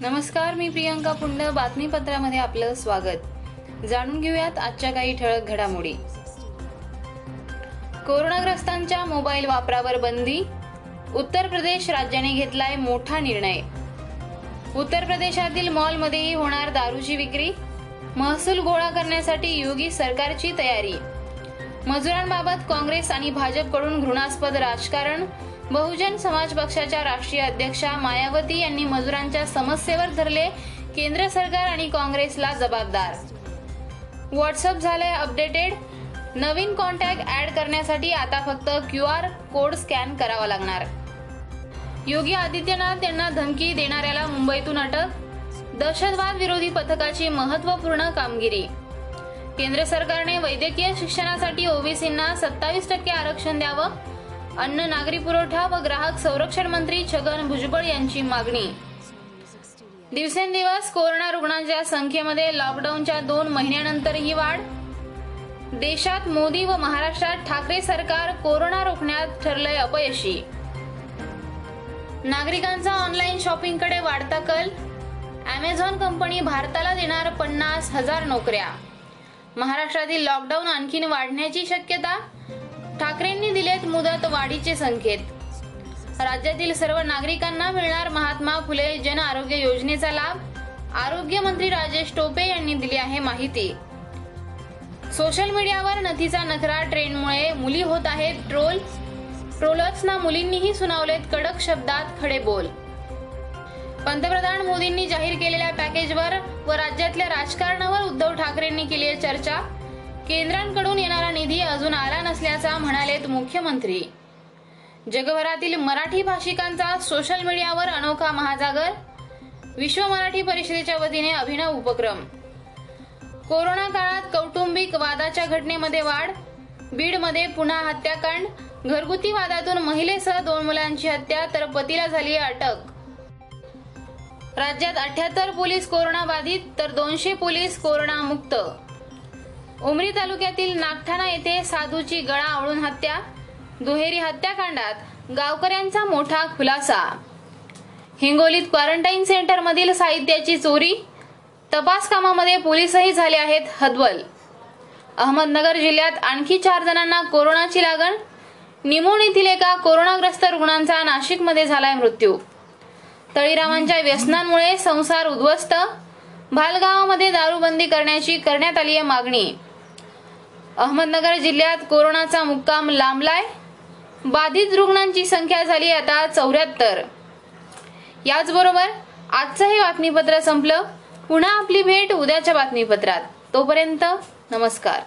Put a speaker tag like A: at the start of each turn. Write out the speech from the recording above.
A: नमस्कार मी प्रियंका पुंड. बातमीपत्रामध्ये आपलं स्वागत. जाणून घेऊयात आजच्या काही ठळक घडामोडी. कोरोनाग्रस्तांच्या मोबाईल वापरावर बंदी. उत्तर प्रदेश राज्याने घेतलाय मोठा निर्णय. उत्तर प्रदेशातील मॉलमध्येही होणार दारूची विक्री. महसूल गोळा करण्यासाठी योगी सरकारची तयारी. मजुरांबाबत काँग्रेस आणि भाजपकडून घृणास्पद राजकारण. बहुजन समाज पक्षाच्या राष्ट्रीय अध्यक्षा मायावती यांनी मजुरांच्या समस्येवर धरले केंद्र सरकार आणि काँग्रेसला जबाबदार. व्हॉट्सअप झालंय अपडेटेड. नवीन कॉन्टॅक्ट ऍड करण्यासाठी आता फक्त क्यू आर कोड स्कॅन करावा लागणार. योगी आदित्यनाथ यांना धमकी देणाऱ्याला मुंबईतून अटक. दहशतवाद विरोधी पथकाची महत्त्वपूर्ण कामगिरी. केंद्र सरकारने वैद्यकीय शिक्षणासाठी ओबीसींना सत्तावीस टक्के आरक्षण द्यावं. अन्न नागरी पुरवठा व ग्राहक संरक्षण मंत्री छगन भुजबळ यांची मागणी. दिवसेंदिवस कोरोना रुग्णांच्या संख्येमध्ये लॉकडाऊनच्या दोन महिन्यानंतरही वाढ. देशात मोदी व महाराष्ट्रात ठाकरे सरकार कोरोना रोखण्यात ठरलंय अपयशी. नागरिकांचा ऑनलाईन शॉपिंगकडे वाढता कल. अमेझॉन कंपनी भारताला देणार पन्नास हजार नोकऱ्या. महाराष्ट्रातील लॉकडाऊन आणखीन वाढण्याची शक्यता. ठाकरेंनी दिलेत मुदत वाढीचे संकेत. राज्यातील सर्व नागरिकांना मिळणार महात्मा फुले जन आरोग्य योजनेचा लाभ आरोग्य मंत्री राजेश टोपे यांनी दिली आहे माहिती. सोशल मीडियावर नथीचा नखरा ट्रेंडमुळे मुली होत आहेत ट्रोल ट्रोलर्सना मुलींनीही सुनावलेत कडक शब्दात खडे बोल. पंतप्रधान मोदींनी जाहीर केलेल्या पॅकेजवर व राज्यातल्या राजकारणावर उद्धव ठाकरेंनी केली आहे चर्चा. केंद्रांकडून येणारा निधी अजून आला नसल्याचा म्हणालेत मुख्यमंत्री. जगभरातील मराठी भाषिकांचा सोशल मीडियावर अनोखा महाजागर विश्व मराठी परिषदेच्या वतीने अभिनव उपक्रम. कोरोना काळात कौटुंबिक वादाच्या घटनेमध्ये वाढ बीडमध्ये पुन्हा हत्याकांड घरगुती वादातून महिलेसह दोन मुलांची हत्या तर पतीला झाली अटक. राज्यात अठ्याहत्तर पोलीस कोरोना बाधित तर दोनशे पोलीस कोरोना मुक्त. उमरी तालुक्यातील नागठाणा येथे साधूची गळा आवळून हत्या दुहेरी हत्याकांडात गावकऱ्यांचा मोठा खुलासा. हिंगोलीत क्वारंटाईन सेंटरमधील साहित्याची चोरी तपास कामामध्ये पोलीसही झाले आहेत हदवल अहमदनगर जिल्ह्यात आणखी चार जणांना कोरोनाची लागण निमोण येथील एका कोरोनाग्रस्त रुग्णांचा नाशिकमध्ये झालाय मृत्यू. तळीरामांच्या व्यसनांमुळे संसार उद्ध्वस्त भालगावामध्ये दारूबंदी करण्याची करण्यात आली आहे मागणी. अहमदनगर जिल्ह्यात कोरोनाचा मुक्काम लांबलाय. बाधित रुग्णांची संख्या झाली आता चौऱ्याहत्तर. याचबरोबर आजचं हे बातमीपत्र संपलं. पुन्हा आपली भेट उद्याच्या बातमीपत्रात. तोपर्यंत नमस्कार.